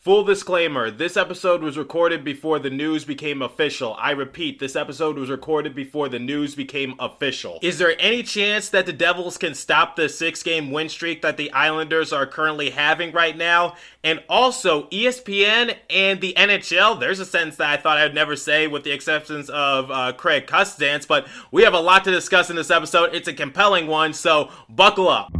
Full disclaimer this episode was recorded before the news became official. I repeat, this episode was recorded before the news became official. Is there any chance that the Devils can stop the six game win streak that the Islanders are currently having right now? And also, ESPN and the NHL, there's a sentence that I thought I'd never say with the exceptions of uh, Craig Custance, but we have a lot to discuss in this episode. It's a compelling one, so buckle up.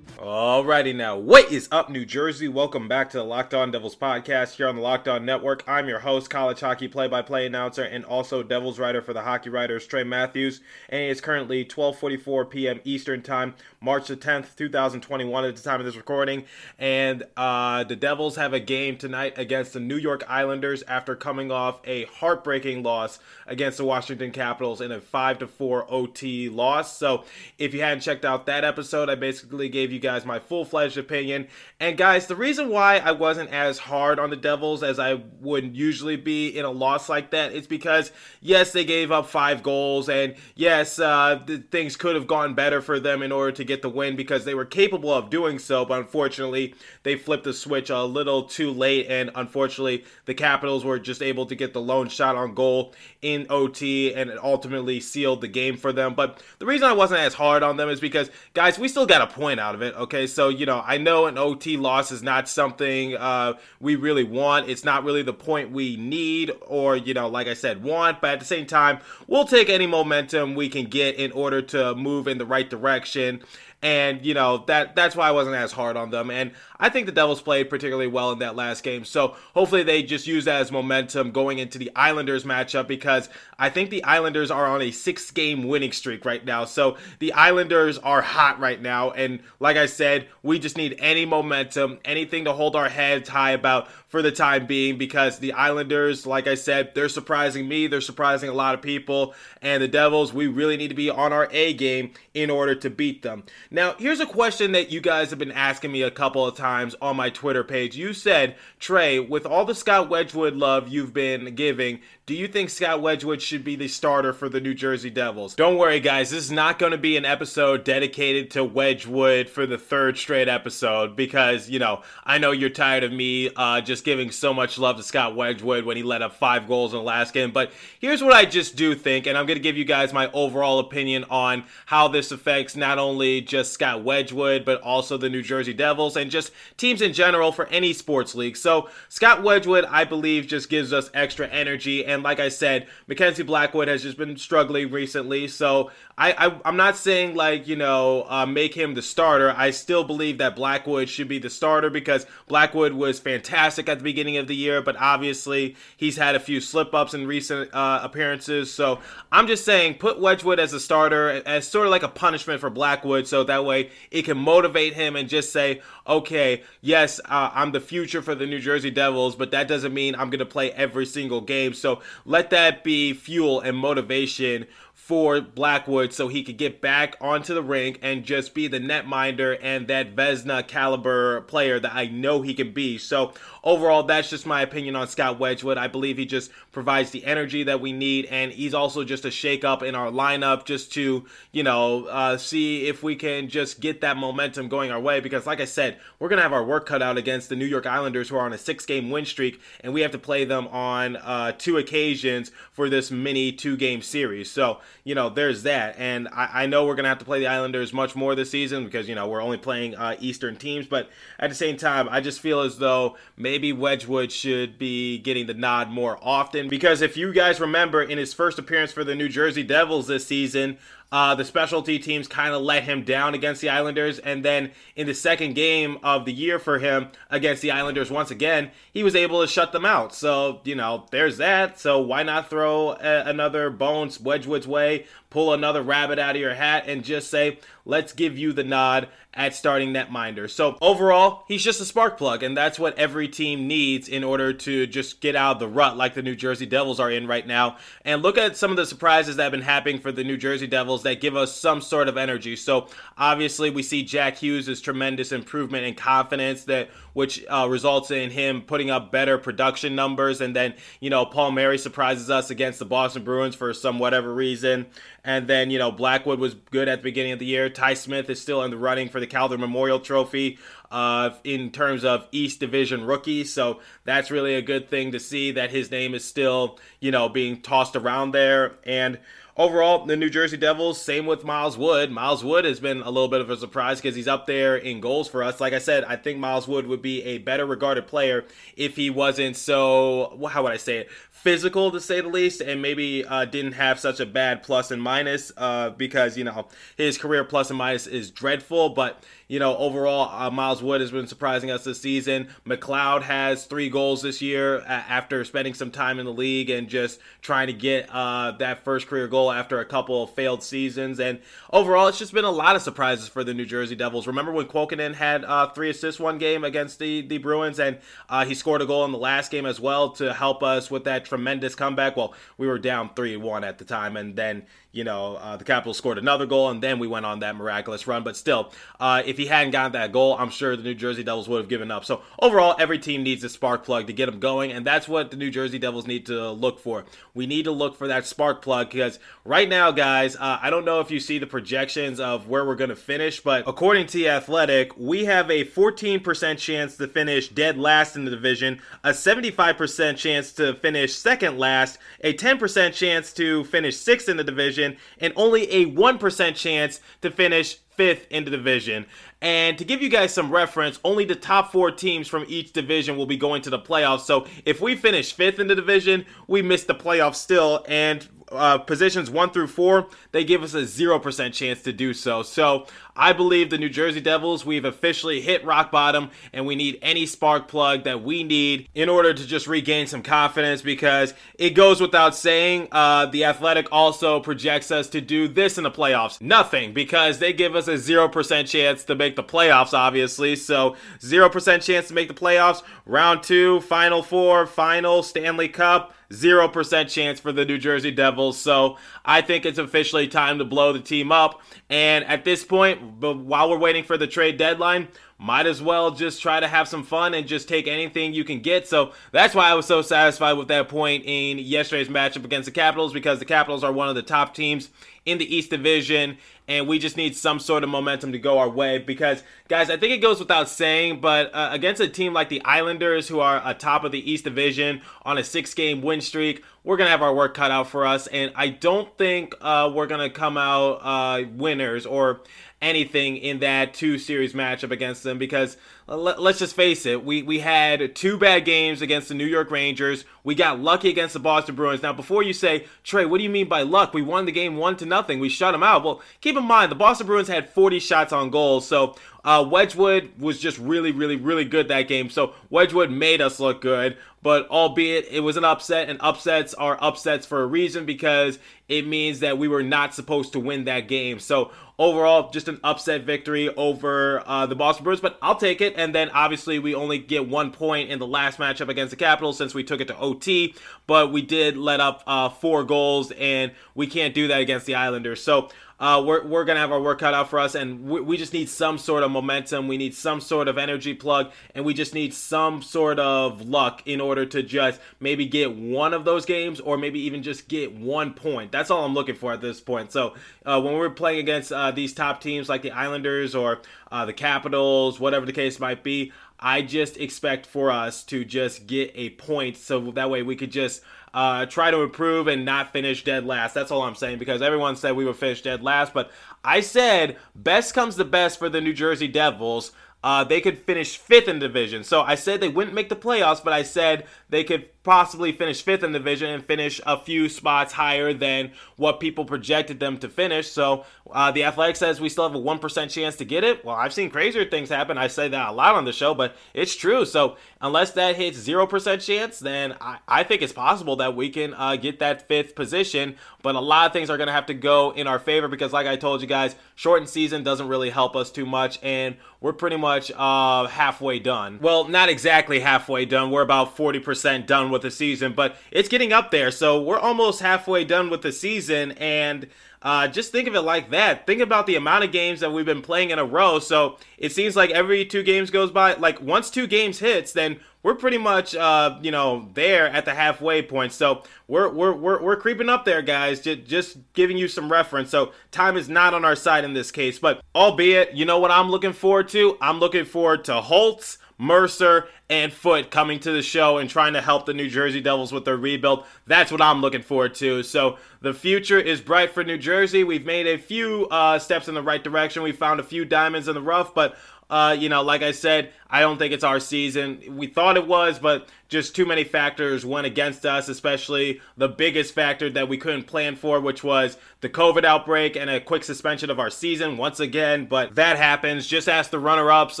Alrighty now, what is up, New Jersey? Welcome back to the Locked On Devils podcast here on the Locked On Network. I'm your host, college hockey play-by-play announcer, and also Devils writer for the Hockey Writers, Trey Matthews. And it is currently 12:44 p.m. Eastern Time, March the 10th, 2021, at the time of this recording. And uh, the Devils have a game tonight against the New York Islanders after coming off a heartbreaking loss against the Washington Capitals in a 5 to 4 OT loss. So if you hadn't checked out that episode, I basically gave you guys my full fledged opinion. And guys, the reason why I wasn't as hard on the Devils as I would usually be in a loss like that is because, yes, they gave up five goals, and yes, uh, th- things could have gone better for them in order to get the win because they were capable of doing so, but unfortunately, they flipped the switch a little too late, and unfortunately, the Capitals were just able to get the lone shot on goal in OT, and it ultimately sealed the game for them. But the reason I wasn't as hard on them is because, guys, we still got a point out of it. Okay, so you know, I know an OT loss is not something uh, we really want. It's not really the point we need, or you know, like I said, want. But at the same time, we'll take any momentum we can get in order to move in the right direction and you know that that's why I wasn't as hard on them. And I think the Devils played particularly well in that last game. So hopefully they just use that as momentum going into the Islanders matchup because I think the Islanders are on a six game winning streak right now. So the Islanders are hot right now. And like I said, we just need any momentum, anything to hold our heads high about for the time being because the Islanders, like I said, they're surprising me. They're surprising a lot of people. And the Devils, we really need to be on our A game in order to beat them. Now, here's a question that you guys have been asking me a couple of times on my Twitter page. You said, Trey, with all the Scott Wedgewood love you've been giving, do you think Scott Wedgewood should be the starter for the New Jersey Devils? Don't worry, guys. This is not going to be an episode dedicated to Wedgewood for the third straight episode because, you know, I know you're tired of me uh, just giving so much love to Scott Wedgewood when he let up five goals in the last game. But here's what I just do think, and I'm going to give you guys my overall opinion on how this affects not only just Scott Wedgewood, but also the New Jersey Devils and just teams in general for any sports league. So, Scott Wedgewood, I believe, just gives us extra energy. And like I said, Mackenzie Blackwood has just been struggling recently. So, I, I, am not saying, like, you know, uh, make him the starter. I still believe that Blackwood should be the starter because Blackwood was fantastic at the beginning of the year, but obviously he's had a few slip ups in recent uh, appearances. So, I'm just saying, put Wedgewood as a starter as sort of like a punishment for Blackwood so that way it can motivate him and just say, okay, yes, uh, I'm the future for the New Jersey Devils, but that doesn't mean I'm to play every single game. So let that be fuel and motivation for Blackwood so he could get back onto the rink and just be the netminder and that Vezina caliber player that I know he can be. So overall, that's just my opinion on Scott Wedgewood. I believe he just provides the energy that we need, and he's also just a shake up in our lineup just to, you know, uh, see if we can just get that momentum going our way. Because, like I said, we're going to have our work cut out against the New York Islanders, who are on a six game win streak, and we have to play them on uh, two occasions for this mini two game series. So, you know, there's that. And I, I know we're going to have to play the Islanders much more this season because, you know, we're only playing uh, Eastern teams. But at the same time, I just feel as though maybe Wedgewood should be getting the nod more often. Because if you guys remember, in his first appearance for the New Jersey Devils this season, uh, the specialty teams kind of let him down against the Islanders. And then in the second game of the year for him against the Islanders, once again, he was able to shut them out. So, you know, there's that. So why not throw a- another Bones Wedgewood's way, pull another rabbit out of your hat, and just say, let's give you the nod at starting netminder. So overall, he's just a spark plug, and that's what every team needs in order to just get out of the rut like the New Jersey Devils are in right now. And look at some of the surprises that have been happening for the New Jersey Devils that give us some sort of energy. So obviously, we see Jack Hughes' tremendous improvement in confidence that which uh, results in him putting up better production numbers. And then, you know, Palmieri surprises us against the Boston Bruins for some whatever reason. And then, you know, Blackwood was good at the beginning of the year. Ty Smith is still in the running for the Calder Memorial Trophy uh, in terms of East Division rookies. So that's really a good thing to see that his name is still, you know, being tossed around there. And overall, the New Jersey Devils, same with Miles Wood. Miles Wood has been a little bit of a surprise because he's up there in goals for us. Like I said, I think Miles Wood would be a better regarded player if he wasn't so, how would I say it, physical to say the least, and maybe uh, didn't have such a bad plus and minus uh, because, you know, his career plus and minus is dreadful. But you know, overall, uh, Miles Wood has been surprising us this season. McLeod has three goals this year after spending some time in the league and just trying to get uh, that first career goal after a couple of failed seasons. And overall, it's just been a lot of surprises for the New Jersey Devils. Remember when Kuokkanen had uh, three assists one game against the, the Bruins, and uh, he scored a goal in the last game as well to help us with that tremendous comeback? Well, we were down 3 1 at the time, and then you know, uh, the Capitals scored another goal, and then we went on that miraculous run. But still, uh, if he hadn't gotten that goal, I'm sure the New Jersey Devils would have given up. So overall, every team needs a spark plug to get them going, and that's what the New Jersey Devils need to look for. We need to look for that spark plug because right now, guys, uh, I don't know if you see the projections of where we're going to finish, but according to Athletic, we have a 14% chance to finish dead last in the division, a 75% chance to finish second last, a 10% chance to finish sixth in the division division and only a 1% chance to finish fifth in the division. And to give you guys some reference, only the top four teams from each division will be going to the playoffs. So if we finish fifth in the division, we miss the playoffs still. And uh, positions one through four, they give us a 0% chance to do so. So I believe the New Jersey Devils, we've officially hit rock bottom, and we need any spark plug that we need in order to just regain some confidence because it goes without saying, uh, the Athletic also projects us to do this in the playoffs. Nothing, because they give us a 0% chance to make the playoffs, obviously. So 0% chance to make the playoffs. Round two, Final Four, Final, Stanley Cup. 0% chance for the New Jersey Devils. So I think it's officially time to blow the team up. And at this point, while we're waiting for the trade deadline, might as well just try to have some fun and just take anything you can get. So that's why I was so satisfied with that point in yesterday's matchup against the Capitals because the Capitals are one of the top teams in the East Division, and we just need some sort of momentum to go our way. Because, guys, I think it goes without saying, but uh, against a team like the Islanders, who are atop of the East Division on a six game win streak, we're to have our work cut out for us. And I don't think uh, we're to come out uh, winners or anything in that two series matchup against them because let, us just face it, we, we had two bad games against the New York Rangers. We got lucky against the Boston Bruins. Now, before you say, Trey, what do you mean by luck? We won the game one to nothing. We shut them out. Well, keep in mind, the Boston Bruins had 40 shots on goal. So uh, Wedgewood was just really, really, really good that game. So Wedgewood made us look good. But albeit it was an upset, and upsets are upsets for a reason because it means that we were not supposed to win that game. So overall, just an upset victory over uh, the Boston Bruins. But I'll take it and then obviously we only get one point in the last matchup against the Capitals since we took it to OT, but we did let up uh, four goals, and we can't do that against the Islanders. So uh, we're, we're going to have our work cut out for us, and we, we, just need some sort of momentum. We need some sort of energy plug, and we just need some sort of luck in order to just maybe get one of those games or maybe even just get one point. That's all I'm looking for at this point. So uh, when we're playing against uh, these top teams like the Islanders or uh, the Capitals, whatever the case might be, I just expect for us to just get a point so that way we could just uh, try to improve and not finish dead last. That's all I'm saying because everyone said we would finish dead last, but I said best comes the best for the New Jersey Devils. Uh, they could finish fifth in division. So I said they wouldn't make the playoffs, but I said they could possibly finish fifth in division and finish a few spots higher than what people projected them to finish. So uh, the Athletic says we still have a 1% chance to get it. Well, I've seen crazier things happen. I say that a lot on the show, but it's true. So unless that hits 0% chance, then I, I think it's possible that we can uh, get that fifth position. But a lot of things are going to have to go in our favor because, like I told you guys, shortened season doesn't really help us too much. And we're pretty much uh, halfway done. Well, not exactly halfway done. We're about 40% done with the season, but it's getting up there. So we're almost halfway done with the season. And uh, just think of it like that. Think about the amount of games that we've been playing in a row. So it seems like every two games goes by, like once two games hits, then we're pretty much, uh, you know, there at the halfway point. So we're we're we're, we're creeping up there, guys. Just, just giving you some reference. So time is not on our side in this case, but albeit, you know what I'm looking forward to? I'm looking forward to Holtz Mercer, and Foote coming to the show and trying to help the New Jersey Devils with their rebuild. That's what I'm looking forward to. So the future is bright for New Jersey. We've made a few uh, steps in the right direction. We found a few diamonds in the rough, but uh, you know, like I said, I don't think it's our season. We thought it was, but just too many factors went against us, especially the biggest factor that we couldn't plan for, which was the COVID outbreak and a quick suspension of our season once again. But that happens. Just ask the runner ups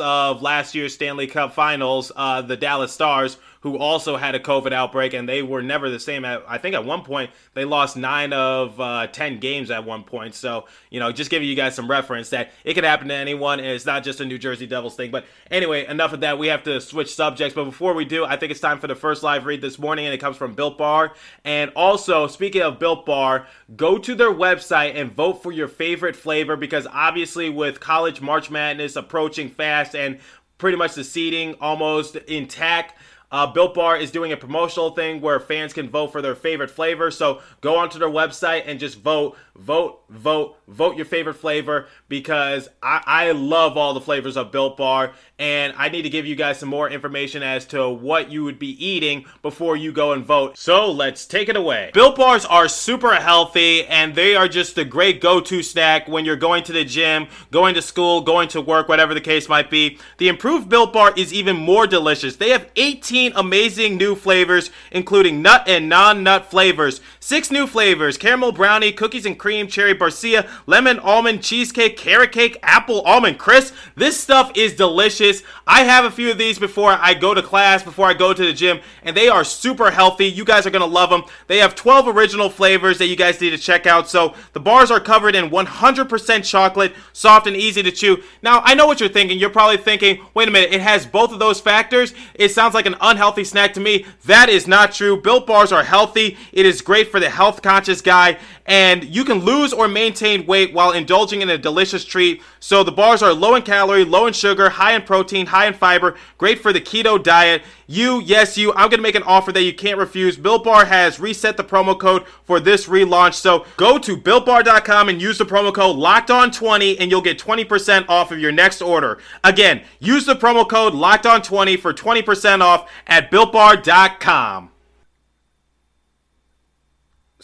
of last year's Stanley Cup finals, uh, the Dallas Stars, who also had a COVID outbreak, and they were never the same. At, I think at one point they lost nine of uh, ten games at one point. So you know, just giving you guys some reference that it could happen to anyone, and it's not just a New Jersey Devils thing. But anyway, enough of that. We have to switch subjects. But before we do, I think it's time for the first live read this morning, and it comes from Built Bar. And also, speaking of Built Bar, go to their website and vote for your favorite flavor because obviously with college March Madness approaching fast and pretty much the seating almost intact uh, Built Bar is doing a promotional thing where fans can vote for their favorite flavor. So go onto their website and just vote, vote, vote, vote your favorite flavor because I, I love all the flavors of Built Bar. And I need to give you guys some more information as to what you would be eating before you go and vote. So let's take it away. Built Bars are super healthy and they are just a great go to snack when you're going to the gym, going to school, going to work, whatever the case might be. The improved Built Bar is even more delicious. They have 18 amazing new flavors, including nut and non nut flavors. Six new flavors caramel brownie, cookies and cream, cherry barcia, lemon almond cheesecake, carrot cake, apple almond crisp. This stuff is delicious. I have a few of these before I go to class, before I go to the gym, and they are super healthy. You guys are going to love them. They have 12 original flavors that you guys need to check out. So the bars are covered in 100% chocolate, soft and easy to chew. Now, I know what you're thinking. You're probably thinking, wait a minute, it has both of those factors. It sounds like an unhealthy snack to me. That is not true. Built bars are healthy. It is great for the health conscious guy, and you can lose or maintain weight while indulging in a delicious treat. So the bars are low in calorie, low in sugar, high in protein, high in fiber, great for the keto diet. You, yes, you, I'm to make an offer that you can't refuse. Built Bar has reset the promo code for this relaunch. So go to builtbar.com and use the promo code locked on 20 and you'll get 20% off of your next order. Again, use the promo code locked on 20 for 20% off at builtbar.com.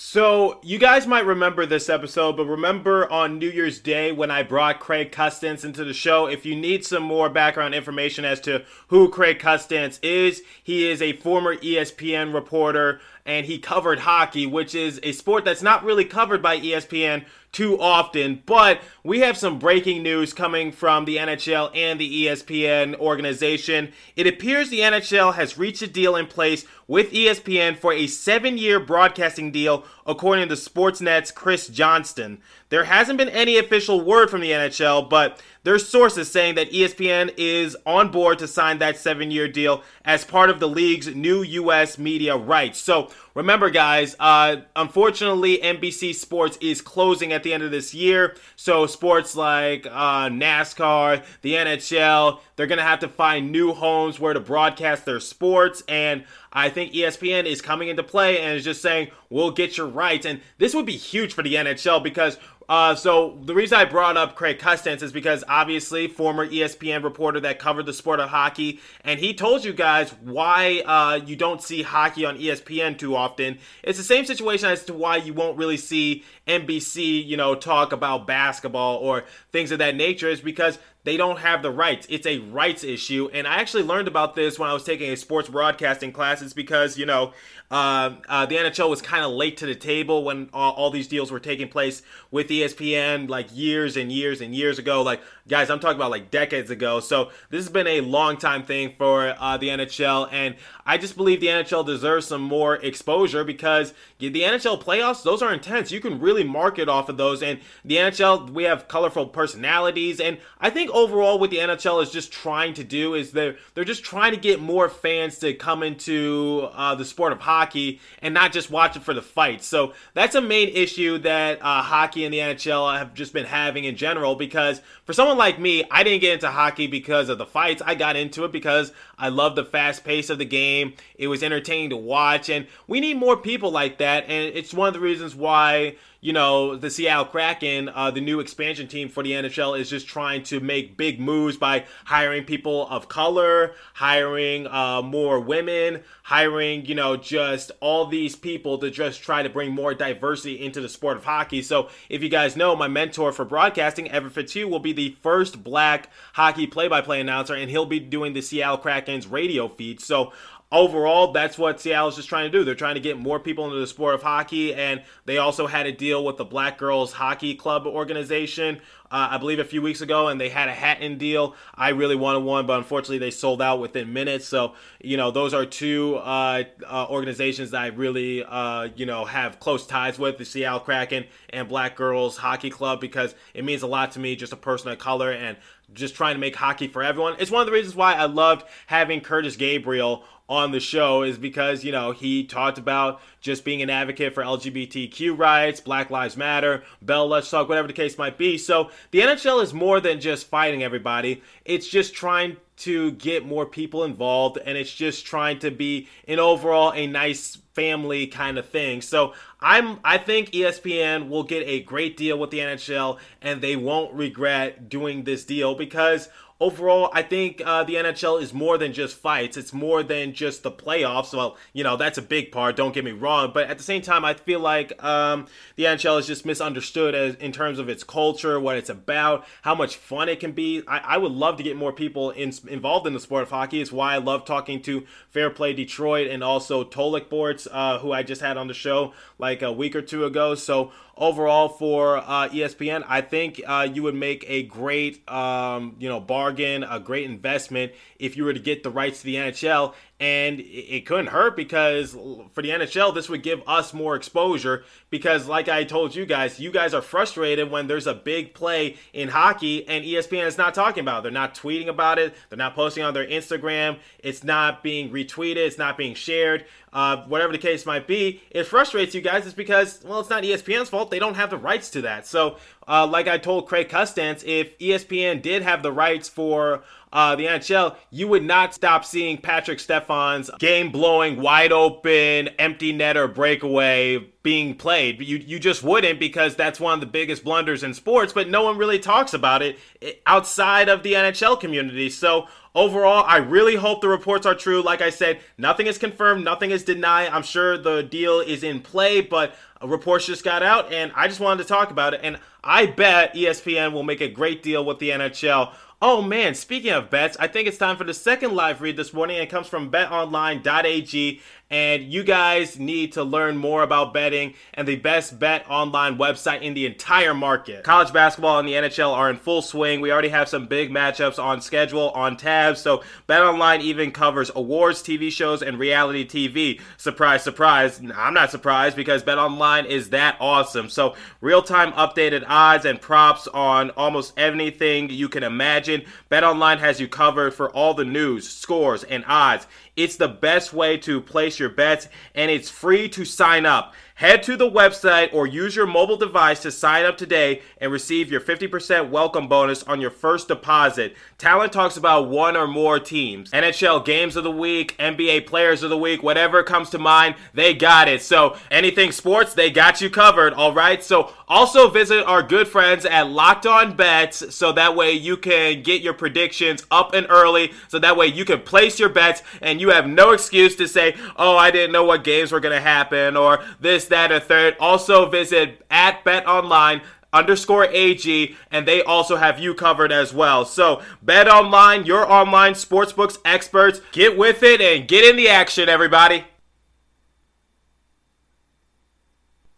So, you guys might remember this episode, but remember on New Year's Day when I brought Craig Custance into the show? If you need some more background information as to who Craig Custance is, he is a former ESPN reporter and he covered hockey, which is a sport that's not really covered by ESPN too often. But we have some breaking news coming from the NHL and the ESPN organization. It appears the NHL has reached a deal in place with ESPN for a seven year broadcasting deal, according to Sportsnet's Chris Johnston. There hasn't been any official word from the NHL, but there's sources saying that ESPN is on board to sign that seven year deal as part of the league's new U.S. media rights. So remember, guys, uh, unfortunately, NBC Sports is closing at the end of this year. So sports like uh, NASCAR, the NHL, they're going to have to find new homes where to broadcast their sports. And I think ESPN is coming into play and is just saying, we'll get your rights. And this would be huge for the NHL because uh, so the reason I brought up Craig Custance is because obviously former ESPN reporter that covered the sport of hockey, and he told you guys why uh, you don't see hockey on ESPN too often. It's the same situation as to why you won't really see NBC, you know, talk about basketball or things of that nature. Is because they don't have the rights. It's a rights issue. And I actually learned about this when I was taking a sports broadcasting classes because, you know, uh, uh, the NHL was kind of late to the table when all, all, these deals were taking place with ESPN, like years and years and years ago. Like, guys, I'm talking about like decades ago. So this has been a long time thing for uh, the NHL, and I just believe the NHL deserves some more exposure because the NHL playoffs, those are intense. You can really market off of those, and the NHL, we have colorful personalities, and I think overall, what the NHL is just trying to do is they're they're just trying to get more fans to come into uh, the sport of hockey hockey and not just watch it for the fight. So that's a main issue that uh, hockey and the NHL have just been having in general. Because for someone like me, I didn't get into hockey because of the fights. I got into it because I love the fast pace of the game. It was entertaining to watch, and we need more people like that. And it's one of the reasons why you know, the Seattle Kraken, uh, the new expansion team for the NHL, is just trying to make big moves by hiring people of color, hiring uh, more women, hiring, you know, just all these people to just try to bring more diversity into the sport of hockey. So, if you guys know, my mentor for broadcasting, Everett Fitzhugh, will be the first black hockey play by play announcer, and he'll be doing the Seattle Kraken's radio feed. So, overall, that's what Seattle's just trying to do. They're trying to get more people into the sport of hockey, and they also had a deal with the Black Girls Hockey Club organization, uh, I believe, a few weeks ago, and they had a hat in deal. I really wanted one, but unfortunately, they sold out within minutes. So, you know, those are two uh, uh, organizations that I really, uh, you know, have close ties with the Seattle Kraken and Black Girls Hockey Club because it means a lot to me, just a person of color, and just trying to make hockey for everyone. It's one of the reasons why I loved having Kurtis Gabriel on the show is because, you know, he talked about just being an advocate for LGBTQ rights, Black Lives Matter, Bell Let's Talk, whatever the case might be. So the NHL is more than just fighting everybody. It's just trying to get more people involved and it's just trying to be an overall a nice family kind of thing. So I'm I think ESPN will get a great deal with the NHL and they won't regret doing this deal because overall, I think uh, the NHL is more than just fights. It's more than just the playoffs. Well, you know, that's a big part, don't get me wrong. But at the same time, I feel like um, the NHL is just misunderstood as, in terms of its culture, what it's about, how much fun it can be. I, I would love to get more people in, involved in the sport of hockey. It's why I love talking to Fair Play Detroit and also Tolick Boards, uh, who I just had on the show like a week or two ago. So overall for uh, ESPN, I think uh, you would make a great, um, you know, bargain, a great investment if you were to get the rights to the NHL and it couldn't hurt because for the NHL, this would give us more exposure. Because, like I told you guys, you guys are frustrated when there's a big play in hockey and ESPN is not talking about it. They're not tweeting about it, they're not posting on their Instagram, it's not being retweeted, it's not being shared. Uh, whatever the case might be, it frustrates you guys. It's because, well, it's not ESPN's fault. They don't have the rights to that. So, uh, like I told Craig Custance, if ESPN did have the rights for uh, the NHL, you would not stop seeing Patrik Stefan's game blowing, wide open, empty netter breakaway being played. You, you just wouldn't because that's one of the biggest blunders in sports, but no one really talks about it eh, outside of the NHL community. So, overall, I really hope the reports are true. Like I said, nothing is confirmed, nothing is denied. I'm sure the deal is in play, but reports just got out, and I just wanted to talk about it. And I bet ESPN will make a great deal with the NHL Oh man, speaking of bets, I think it's time for the second live read this morning. It comes from betonline.ag and you guys need to learn more about betting and the best bet online website in the entire market. College basketball and the NHL are in full swing. We already have some big matchups on schedule on tabs. So BetOnline even covers awards, TV shows, and reality TV. Surprise, surprise. I'm not surprised because BetOnline is that awesome. So real-time updated odds and props on almost anything you can imagine. BetOnline has you covered for all the news, scores, and odds. It's the best way to place your bets and it's free to sign up. Head to the website or use your mobile device to sign up today and receive your 50% welcome bonus on your first deposit. Talent talks about one or more teams. NHL games of the week, NBA players of the week, whatever comes to mind, they got it. So anything sports, they got you covered, all right? So also visit our good friends at Locked On Bets so that way you can get your predictions up and early so that way you can place your bets and you have no excuse to say, "Oh, I didn't know what games were going to happen" or this that, or third. Also visit at Bet Online underscore AG, and they also have you covered as well. So, Bet Online, your online sportsbooks experts, get with it and get in the action, everybody.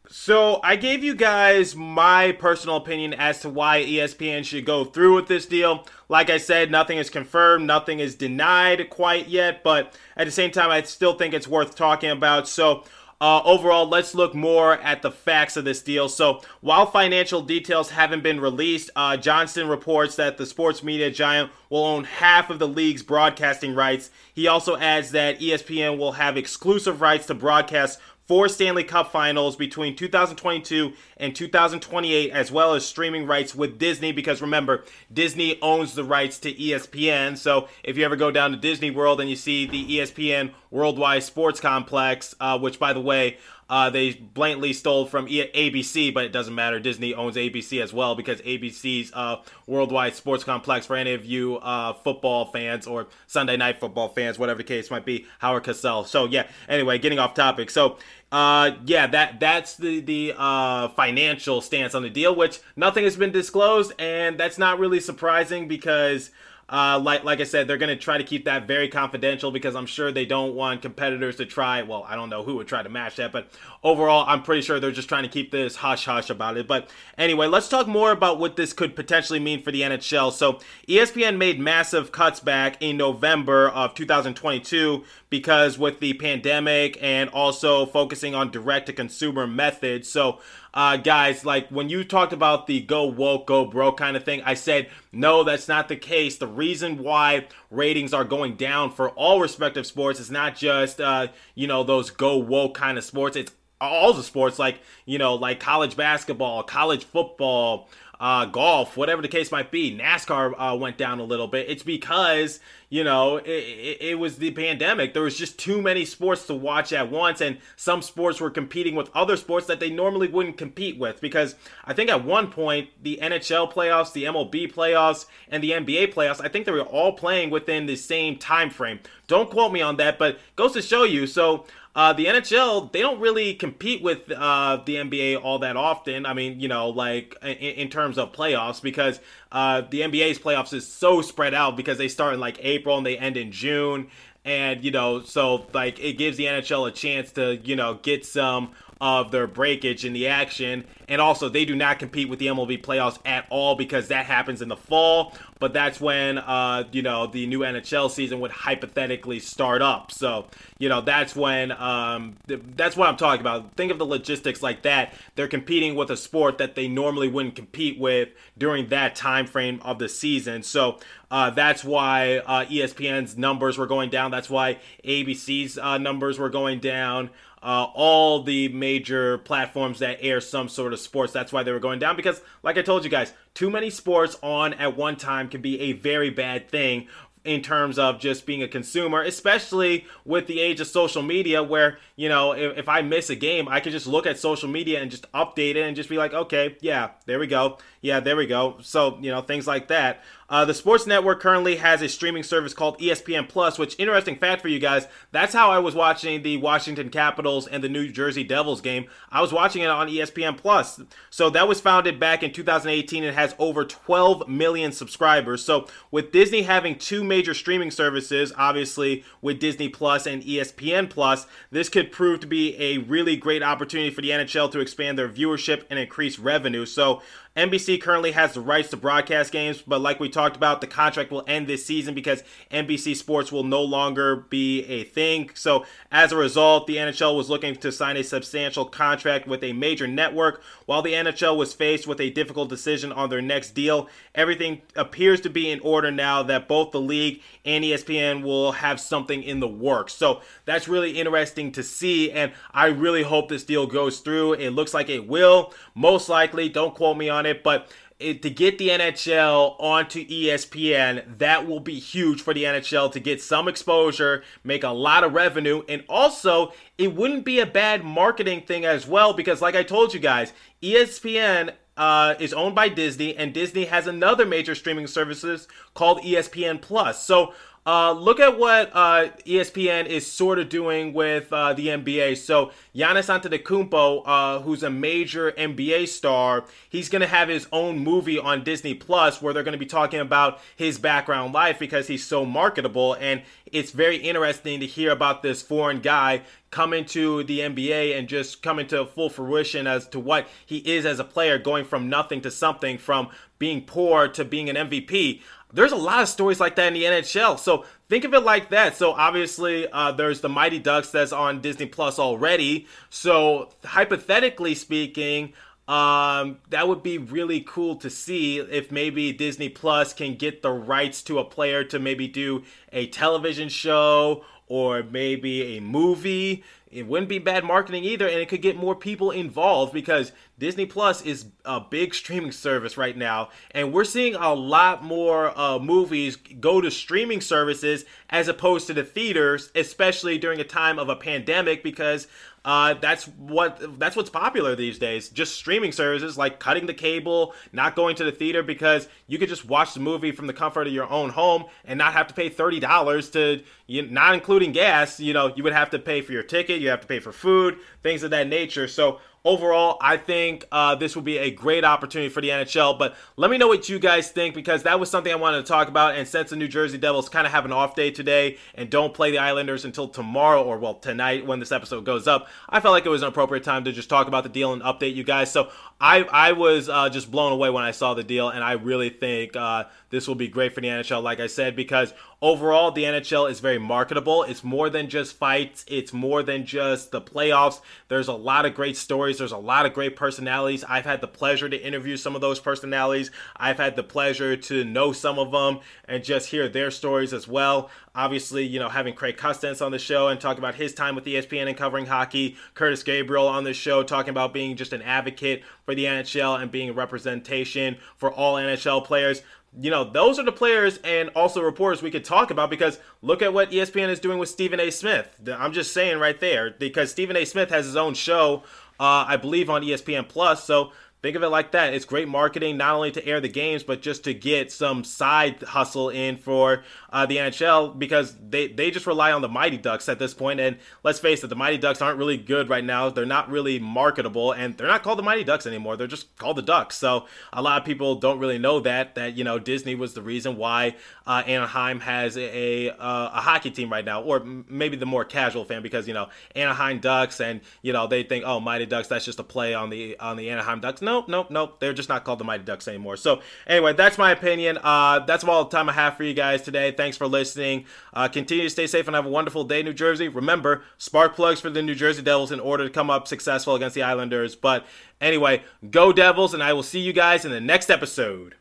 So, I gave you guys my personal opinion as to why ESPN should go through with this deal. Like I said, nothing is confirmed, nothing is denied quite yet, but at the same time, I still think it's worth talking about. So, uh, overall, let's look more at the facts of this deal. So, while financial details haven't been released, uh, Johnston reports that the sports media giant will own half of the league's broadcasting rights. He also adds that ESPN will have exclusive rights to broadcast four Stanley Cup finals between 2022 and 2028, as well as streaming rights with Disney. Because remember, Disney owns the rights to ESPN. So if you ever go down to Disney World and you see the ESPN Worldwide Sports Complex, uh, which by the way, uh, they blatantly stole from ABC, but it doesn't matter. Disney owns ABC as well because ABC's uh, worldwide sports complex. For any of you uh, football fans or Sunday night football fans, whatever the case might be, Howard Cosell. So yeah. Anyway, getting off topic. So uh, yeah, that that's the the uh, financial stance on the deal, which nothing has been disclosed, and that's not really surprising because uh, like like I said, they're going to try to keep that very confidential because I'm sure they don't want competitors to try. Well, I don't know who would try to match that, but overall, I'm pretty sure they're just trying to keep this hush hush about it. But anyway, let's talk more about what this could potentially mean for the NHL. So ESPN made massive cuts back in November of 2022 because with the pandemic and also focusing on direct to consumer methods. So uh, guys, like when you talked about the go woke, go broke kind of thing, I said, no, that's not the case. The reason why ratings are going down for all respective sports is not just, uh, you know, those go woke kind of sports. It's all the sports, like, you know, like college basketball, college football, uh, golf, whatever the case might be. NASCAR uh, went down a little bit. It's because you know it, it, it, was the pandemic. There was just too many sports to watch at once, and some sports were competing with other sports that they normally wouldn't compete with. Because I think at one point the NHL playoffs, the MLB playoffs, and the NBA playoffs, I think they were all playing within the same time frame. Don't quote me on that, but goes to show you. So uh, the NHL, they don't really compete with uh, the NBA all that often. I mean, you know, like in, in terms of playoffs, because uh, the NBA's playoffs is so spread out because they start in like April and they end in June. And, you know, so like it gives the NHL a chance to, you know, get some of their breakage in the action. And also, they do not compete with the MLB playoffs at all because that happens in the fall. But that's when, uh, you know, the new NHL season would hypothetically start up. So, you know, that's when, um, th- that's what I'm talking about. Think of the logistics like that. They're competing with a sport that they normally wouldn't compete with during that time frame of the season. So, uh, that's why uh, ESPN's numbers were going down. That's why ABC's uh, numbers were going down uh, all the major platforms that air some sort of sports. That's why they were going down because, like I told you guys, too many sports on at one time can be a very bad thing in terms of just being a consumer, especially with the age of social media, where, you know, if, if, I miss a game, I can just look at social media and just update it and just be like, okay, yeah, there we go. Yeah, there we go. So, you know, things like that. Uh, the sports network currently has a streaming service called ESPN Plus, which interesting fact for you guys. That's how I was watching the Washington Capitals and the New Jersey Devils game. I was watching it on ESPN Plus. So that was founded back in 2018 and has over 12 million subscribers. So with Disney having two major streaming services, obviously with Disney Plus and ESPN Plus, this could prove to be a really great opportunity for the NHL to expand their viewership and increase revenue. So NBC currently has the rights to broadcast games, but like we talked about, the contract will end this season because NBC Sports will no longer be a thing. So, as a result, the NHL was looking to sign a substantial contract with a major network. While the NHL was faced with a difficult decision on their next deal, everything appears to be in order now that both the league and ESPN will have something in the works. So, that's really interesting to see, and I really hope this deal goes through. It looks like it will. Most likely, don't quote me on on it, but it, to get the NHL onto ESPN, that will be huge for the NHL to get some exposure, make a lot of revenue, and also it wouldn't be a bad marketing thing as well because, like I told you guys, ESPN uh, is owned by Disney, and Disney has another major streaming services called ESPN Plus. So uh, look at what uh, ESPN is sort of doing with uh, the NBA. So Giannis Antetokounmpo, uh, who's a major NBA star, he's going to have his own movie on Disney Plus where they're going to be talking about his background life because he's so marketable. And it's very interesting to hear about this foreign guy coming to the NBA and just coming to full fruition as to what he is as a player, going from nothing to something, from being poor to being an MVP there's a lot of stories like that in the NHL. So think of it like that. So obviously, uh, there's the Mighty Ducks that's on Disney Plus already. So hypothetically speaking, um, that would be really cool to see if maybe Disney Plus can get the rights to a player to maybe do a television show or maybe a movie. It wouldn't be bad marketing either, and it could get more people involved because Disney Plus is a big streaming service right now, and we're seeing a lot more uh, movies go to streaming services as opposed to the theaters, especially during a time of a pandemic because uh, that's what that's what's popular these days. Just streaming services like cutting the cable, not going to the theater because you could just watch the movie from the comfort of your own home and not have to pay thirty dollars to, you, not including gas. You know, you would have to pay for your ticket, you have to pay for food, things of that nature. So overall, I think uh, this will be a great opportunity for the NHL. But let me know what you guys think because that was something I wanted to talk about. And since the New Jersey Devils kind of have an off day today and don't play the Islanders until tomorrow or, well, tonight when this episode goes up, I felt like it was an appropriate time to just talk about the deal and update you guys. So I, I was uh, just blown away when I saw the deal. And I really think uh, this will be great for the NHL, like I said, because overall, the NHL is very marketable. It's more than just fights, it's more than just the playoffs. There's a lot of great stories, there's a lot of great personalities. I've had the pleasure to interview some of those personalities, I've had the pleasure to know some of them and just hear their stories as well. Obviously, you know, having Craig Custance on the show and talking about his time with ESPN and covering hockey, Kurtis Gabriel on the show talking about being just an advocate for the NHL and being a representation for all NHL players you know, those are the players and also reporters we could talk about because look at what ESPN is doing with Stephen A. Smith. I'm just saying right there because Stephen A. Smith has his own show, uh, I believe, on ESPN Plus. So Think of it like that. It's great marketing, not only to air the games, but just to get some side hustle in for uh, the NHL because they, they just rely on the Mighty Ducks at this point. And let's face it, the Mighty Ducks aren't really good right now. They're not really marketable, and they're not called the Mighty Ducks anymore. They're just called the Ducks. So a lot of people don't really know that, that, you know, Disney was the reason why uh, Anaheim has a, a, uh, a hockey team right now, or maybe the more casual fan because, you know, Anaheim Ducks and, you know, they think, oh, Mighty Ducks, that's just a play on the, on the Anaheim Ducks. No, nope, nope, nope. They're just not called the Mighty Ducks anymore. So anyway, that's my opinion. Uh, that's all the time I have for you guys today. Thanks for listening. Uh, continue to stay safe and have a wonderful day, New Jersey. Remember, spark plugs for the New Jersey Devils in order to come up successful against the Islanders. But anyway, go Devils, and I will see you guys in the next episode.